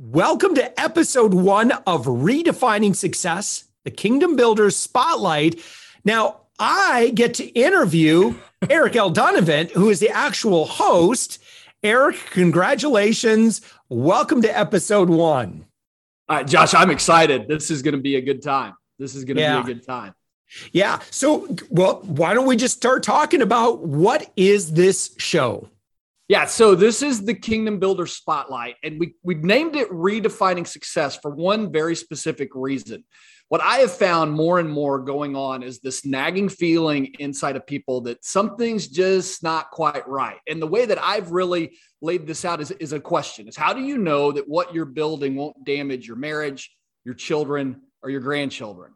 Welcome to episode one of Redefining Success, the Kingdom Builders Spotlight. Now, I get to interview Eric L. Dunavant, who is the actual host. Eric, congratulations. Welcome to episode one. All right, Josh, I'm excited. This is going to be a good time. This is going to yeah. be a good time. Yeah. So, well, why don't we just start talking about what is this show? Yeah, so this is the Kingdom Builder Spotlight, and we we've named it Redefining Success for one very specific reason. What I have found more and more going on is this nagging feeling inside of people that something's just not quite right. And the way that I've really laid this out is, is a question: is how do you know that what you're building won't damage your marriage, your children, or your grandchildren?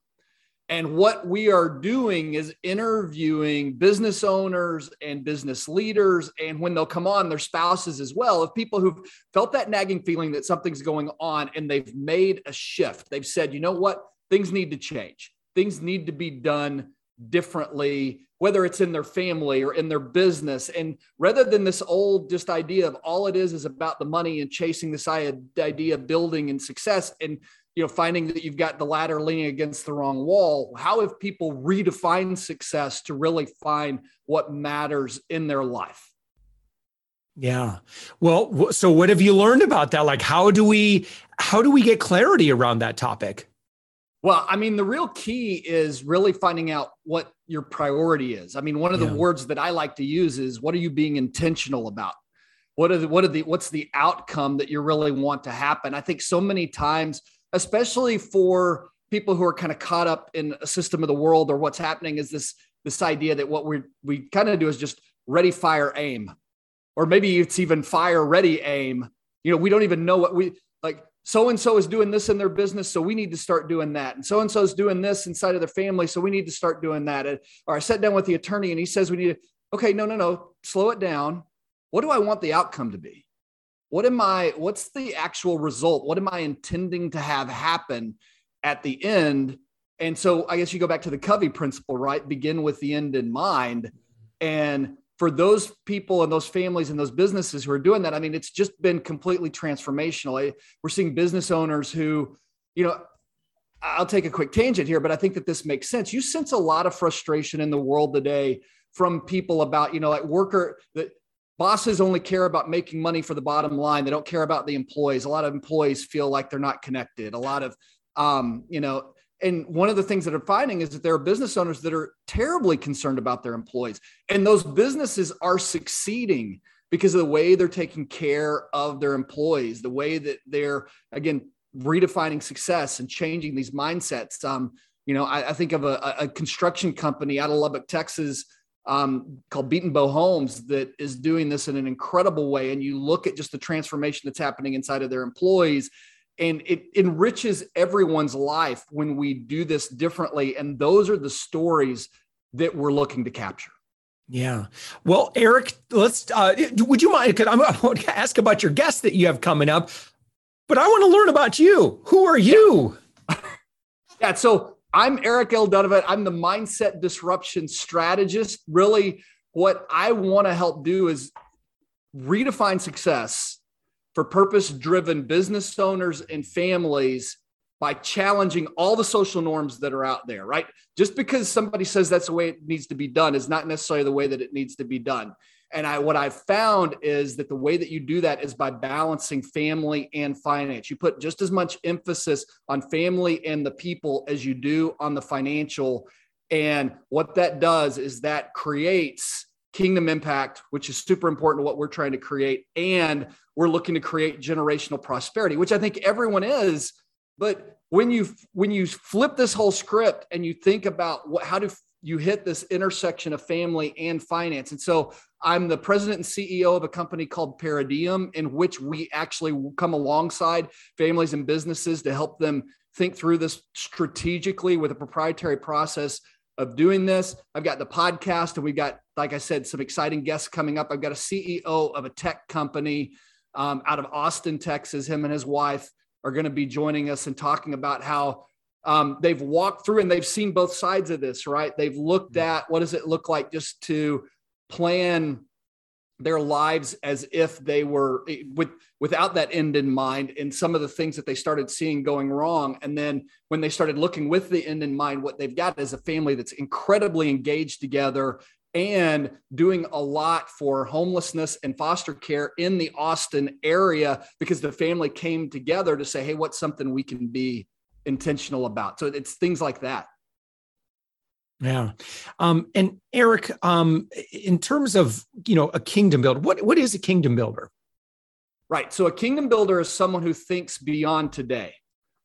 And what we are doing is interviewing business owners and business leaders. And when they'll come on, their spouses as well, of people who've felt that nagging feeling that something's going on and they've made a shift. They've said, you know what? Things need to change, things need to be done differently whether it's in their family or in their business and rather than this old just idea of all it is is about the money and chasing this idea of building and success and you know finding that you've got the ladder leaning against the wrong wall how have people redefined success to really find what matters in their life? Yeah. Well so what have you learned about that? Like how do we how do we get clarity around that topic? Well i mean the real key is really finding out what your priority is. I mean one of the words that i like to use is what are you being intentional about? What are the what are the what's the outcome that you really want to happen? I think so many times especially for people who are kind of caught up in a system of the world or what's happening is this this idea that what we we kind of do is just ready fire aim. Or maybe it's even fire ready aim. You know we don't even know what we like so and so is doing this in their business so we need to start doing that. And so and so is doing this inside of their family so we need to start doing that. Or i sat down with the attorney and he says we need to okay no no no slow it down. What do i want the outcome to be what am I, what's the actual result? What am I intending to have happen at the end? And so I guess you go back to the Covey principle, right? Begin with the end in mind. And for those people and those families and those businesses who are doing that, I mean, it's just been completely transformational. We're seeing business owners who, you know, I'll take a quick tangent here, but I think that this makes sense. You sense a lot of frustration in the world today from people about, you know, like worker that bosses only care about making money for the bottom line. They don't care about the employees. A lot of employees feel like they're not connected. A lot of, um, you know, and one of the things that are finding is that there are business owners that are terribly concerned about their employees. And those businesses are succeeding because of the way they're taking care of their employees, the way that they're, again, redefining success and changing these mindsets. Um, you know, I, I think of a, a construction company out of Lubbock, Texas, um, called Betenbough Homes that is doing this in an incredible way. And you look at just the transformation that's happening inside of their employees, and it enriches everyone's life when we do this differently. And those are the stories that we're looking to capture. Yeah. Well, Eric, let's, uh, would you mind? Because I'm, I want to ask about your guest that you have coming up, but I want to learn about you. Who are you? yeah. So I'm Eric L. Dunavant. I'm the mindset disruption strategist. Really, what I want to help do is redefine success for purpose driven business owners and families by challenging all the social norms that are out there, right? Just because somebody says that's the way it needs to be done is not necessarily the way that it needs to be done. And I what I've found is that the way that you do that is by balancing family and finance. You put just as much emphasis on family and the people as you do on the financial. And what that does is that creates kingdom impact, which is super important to what we're trying to create. And we're looking to create generational prosperity, which I think everyone is. But when you when you flip this whole script and you think about what, how do you hit this intersection of family and finance. And so I'm the president and CEO of a company called Paradiem, in which we actually come alongside families and businesses to help them think through this strategically with a proprietary process of doing this. I've got the podcast, and we've got, like I said, some exciting guests coming up. I've got a CEO of a tech company um, out of Austin, Texas. Him and his wife are going to be joining us and talking about how um, they've walked through and they've seen both sides of this, right? They've looked at what does it look like just to plan their lives as if they were eh, with without that end in mind and some of the things that they started seeing going wrong and then when they started looking with the end in mind what they've got is a family that's incredibly engaged together and doing a lot for homelessness and foster care in the Austin area because the family came together to say hey what's something we can be intentional about. So it's things like that. Yeah. Um, and Eric, um, in terms of, you know, a kingdom builder, what, what is a kingdom builder? Right. So a kingdom builder is someone who thinks beyond today.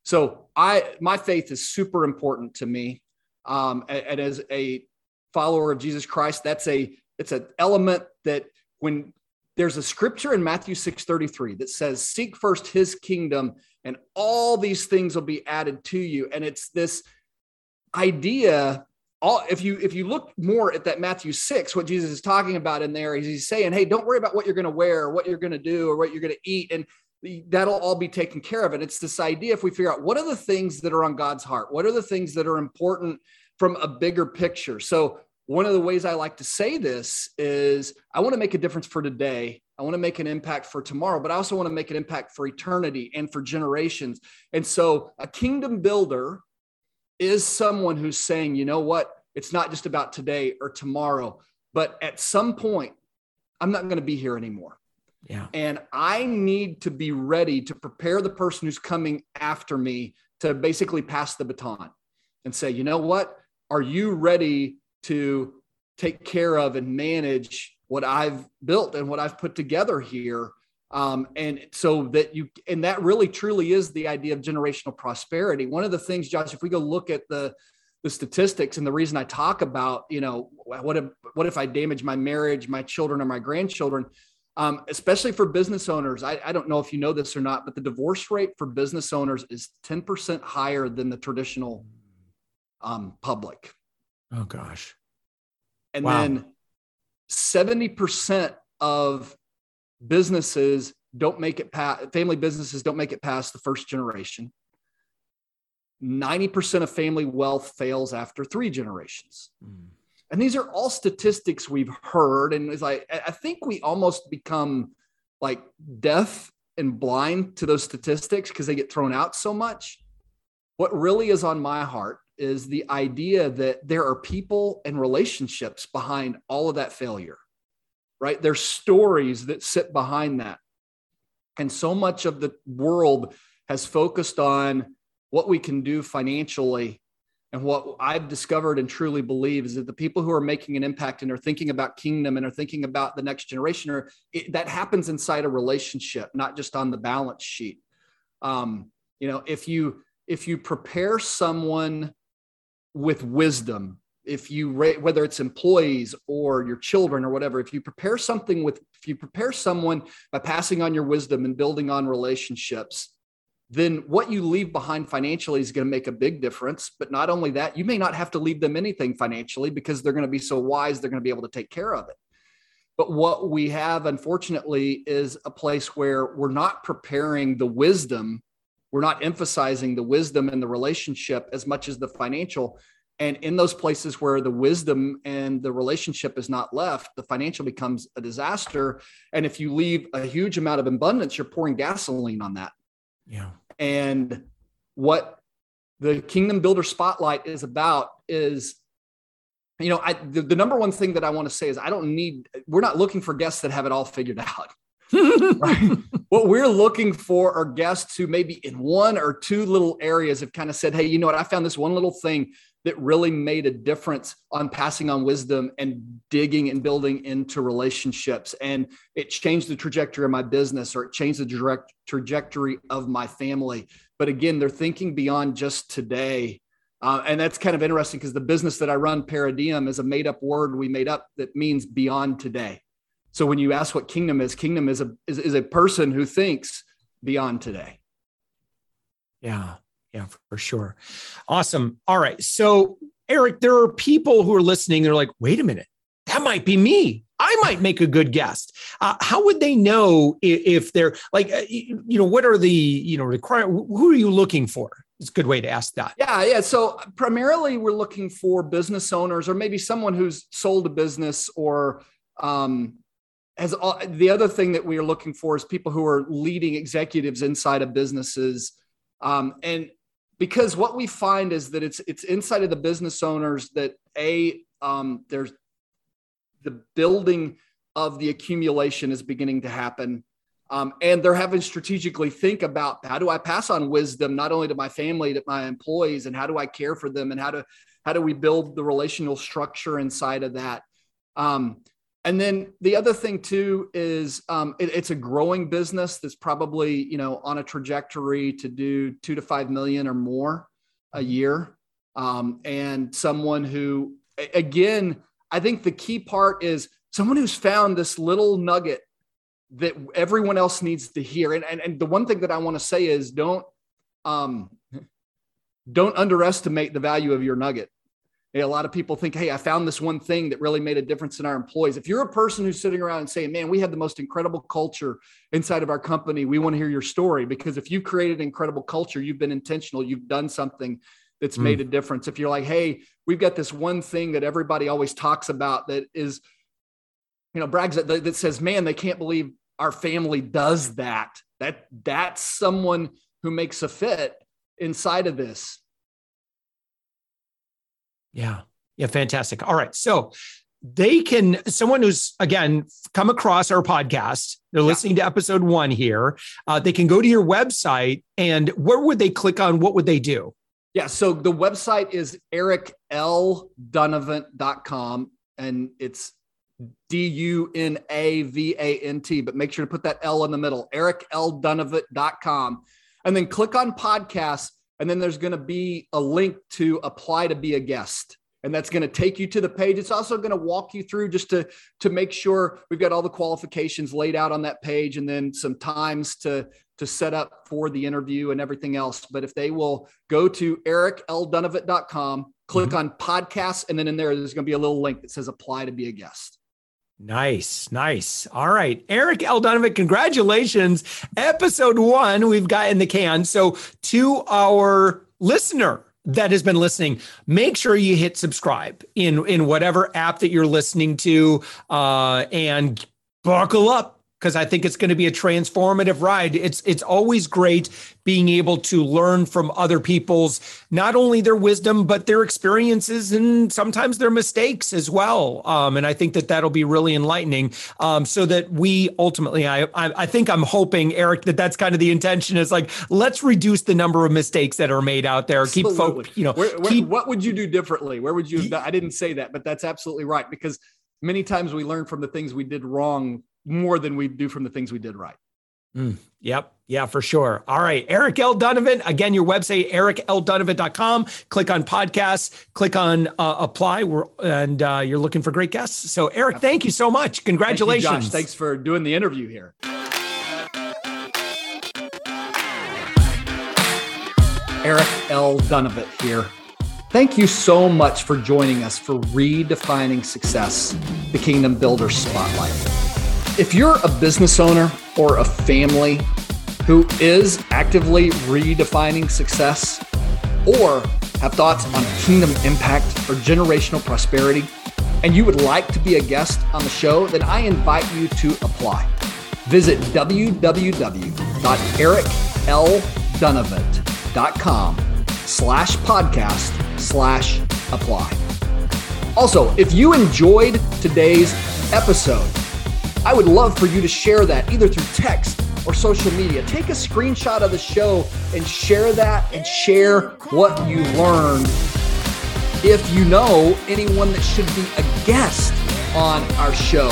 So I, my faith is super important to me. Um, and, and as a follower of Jesus Christ, that's a, it's an element that when there's a scripture in Matthew 6:33 that says seek first his kingdom and all these things will be added to you. And it's this idea all if you if you look more at that Matthew 6 what Jesus is talking about in there is he's saying hey don't worry about what you're going to wear what you're going to do or what you're going to eat and that'll all be taken care of. And it's this idea if we figure out what are the things that are on God's heart what are the things that are important from a bigger picture. So one of the ways I like to say this is I want to make a difference for today. I want to make an impact for tomorrow, but I also want to make an impact for eternity and for generations. And so a kingdom builder is someone who's saying, you know what? It's not just about today or tomorrow, but at some point, I'm not going to be here anymore. Yeah. And I need to be ready to prepare the person who's coming after me to basically pass the baton and say, you know what? Are you ready to take care of and manage what I've built and what I've put together here. Um, and so that you, and that really truly is the idea of generational prosperity. One of the things, Josh, if we go look at the, the statistics and the reason I talk about, you know, what if, what if I damage my marriage, my children or my grandchildren, um, especially for business owners. I, I, don't know if you know this or not, but the divorce rate for business owners is 10% higher than the traditional um, public. Oh gosh. And wow. then 70% of businesses don't make it past family businesses don't make it past the first generation. 90% of family wealth fails after three generations. Mm. And these are all statistics we've heard. And it's like, I think we almost become like deaf and blind to those statistics because they get thrown out so much. What really is on my heart is the idea that there are people and relationships behind all of that failure, right? There's stories that sit behind that. And so much of the world has focused on what we can do financially. And what I've discovered and truly believe is that the people who are making an impact and are thinking about kingdom and are thinking about the next generation, are, it, that happens inside a relationship, not just on the balance sheet. Um, you know, if you if you prepare someone with wisdom. If you whether it's employees or your children or whatever if you prepare something with if you prepare someone by passing on your wisdom and building on relationships then what you leave behind financially is going to make a big difference. But not only that you may not have to leave them anything financially because they're going to be so wise they're going to be able to take care of it. But what we have unfortunately is a place where we're not preparing the wisdom we're not emphasizing the wisdom and the relationship as much as the financial and in those places where the wisdom and the relationship is not left the financial becomes a disaster and if you leave a huge amount of abundance you're pouring gasoline on that yeah and what the kingdom builder spotlight is about is you know, I the, the number one thing that I want to say is I don't need. We're not looking for guests that have it all figured out. Right? What we're looking for are guests who maybe in one or two little areas have kind of said, Hey, you know what? I found this one little thing that really made a difference on passing on wisdom and digging and building into relationships. And it changed the trajectory of my business or it changed the direct trajectory of my family. But again, they're thinking beyond just today. Uh, and that's kind of interesting because the business that I run, Paradiem, is a made up word we made up that means beyond today. So when you ask what kingdom is, kingdom is a is, is a person who thinks beyond today. Yeah. Yeah, for sure. Awesome. All right. So, Eric, there are people who are listening. They're like, wait a minute, that might be me. I might make a good guest. Uh, how would they know if, if they're like, uh, you know, what are the, you know, require, who are you looking for? It's a good way to ask that. Yeah. Yeah. So, primarily, we're looking for business owners or maybe someone who's sold a business or, um, as all, the other thing that we are looking for is people who are leading executives inside of businesses. Um, and because what we find is that it's it's inside of the business owners that a um, there's the building of the accumulation is beginning to happen um, and they're having strategically think about how do i pass on wisdom not only to my family to my employees and how do i care for them and how to how do we build the relational structure inside of that um, and then the other thing too is um, it, it's a growing business that's probably you know on a trajectory to do two to five million or more a mm-hmm. year. Um, and someone who again i think the key part is someone who's found this little nugget that everyone else needs to hear. And, and, and the one thing that i want to say is don't um, don't underestimate the value of your nugget a lot of people think, hey, I found this one thing that really made a difference in our employees. If you're a person who's sitting around and saying, man, we have the most incredible culture inside of our company, we want to hear your story. Because if you've created incredible culture, you've been intentional, you've done something that's mm. made a difference. If you're like, hey, we've got this one thing that everybody always talks about that is, you know, brags that, that says, man, they can't believe our family does that. That that's someone who makes a fit inside of this yeah. Yeah. Fantastic. All right. So they can, someone who's again come across our podcast, they're yeah. listening to episode one here. Uh, they can go to your website and where would they click on? What would they do? Yeah. So the website is ericldunavant.com and it's D U N A V A N T, but make sure to put that L in the middle, ericldunavant.com. And then click on podcasts and then there's going to be a link to apply to be a guest. And that's going to take you to the page. It's also going to walk you through just to to make sure we've got all the qualifications laid out on that page and then some times to to set up for the interview and everything else. But if they will go to ericldunavant.com click mm-hmm. on podcasts and then in there there's going to be a little link that says apply to be a guest Nice, nice. All right. Eric L. Dunavant, congratulations. Episode one, we've got in the can. So, to our listener that has been listening, make sure you hit subscribe in, in whatever app that you're listening to uh, and buckle up because I think it's going to be a transformative ride. It's it's always great being able to learn from other people's not only their wisdom but their experiences and sometimes their mistakes as well. Um, and I think that that'll be really enlightening. Um, so that we ultimately, I, I I think I'm hoping Eric that that's kind of the intention is like let's reduce the number of mistakes that are made out there. Absolutely. Keep folk, you know. Where, where, keep, what would you do differently? Where would you? I didn't say that, but that's absolutely right because many times we learn from the things we did wrong more than we do from the things we did right. Mm, yep. Yeah, for sure. All right. Eric L. Dunavant. Again, your website, ericldunavant.com. Click on podcasts, click on uh, apply, We're, and uh, you're looking for great guests. So, Eric, thank you so much. Congratulations. Thank you, Thanks for doing the interview here. Eric L. Dunavant here. Thank you so much for joining us for Redefining Success, the Kingdom Builder Spotlight. If you're a business owner or a family who is actively redefining success or have thoughts on kingdom impact or generational prosperity, and you would like to be a guest on the show, then I invite you to apply. Visit www.ericldunavant.com slash podcast slash apply. Also, if you enjoyed today's episode, I would love for you to share that either through text or social media. Take a screenshot of the show and share that and share what you learned. If you know anyone that should be a guest on our show,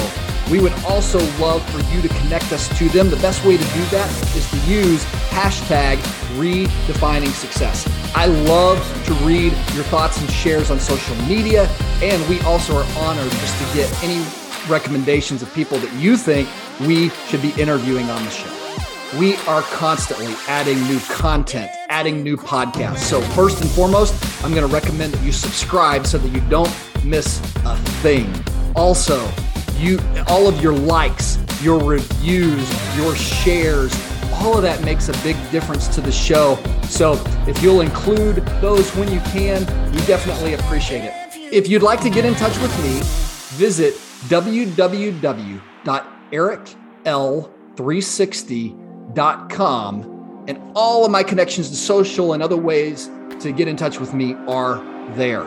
we would also love for you to connect us to them. The best way to do that is to use hashtag redefining success. I love to read your thoughts and shares on social media, and we also are honored just to get any recommendations of people that you think we should be interviewing on the show. We are constantly adding new content, adding new podcasts. So, first and foremost, I'm going to recommend that you subscribe so that you don't miss a thing. Also, you all of your likes, your reviews, your shares, all of that makes a big difference to the show. So if you'll include those when you can, we definitely appreciate it. If you'd like to get in touch with me, visit www.ericl360.com and all of my connections to social and other ways to get in touch with me are there.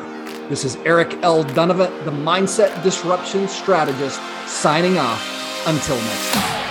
This is Eric L. Dunavant, the Mindset Disruption Strategist, signing off. Until next time.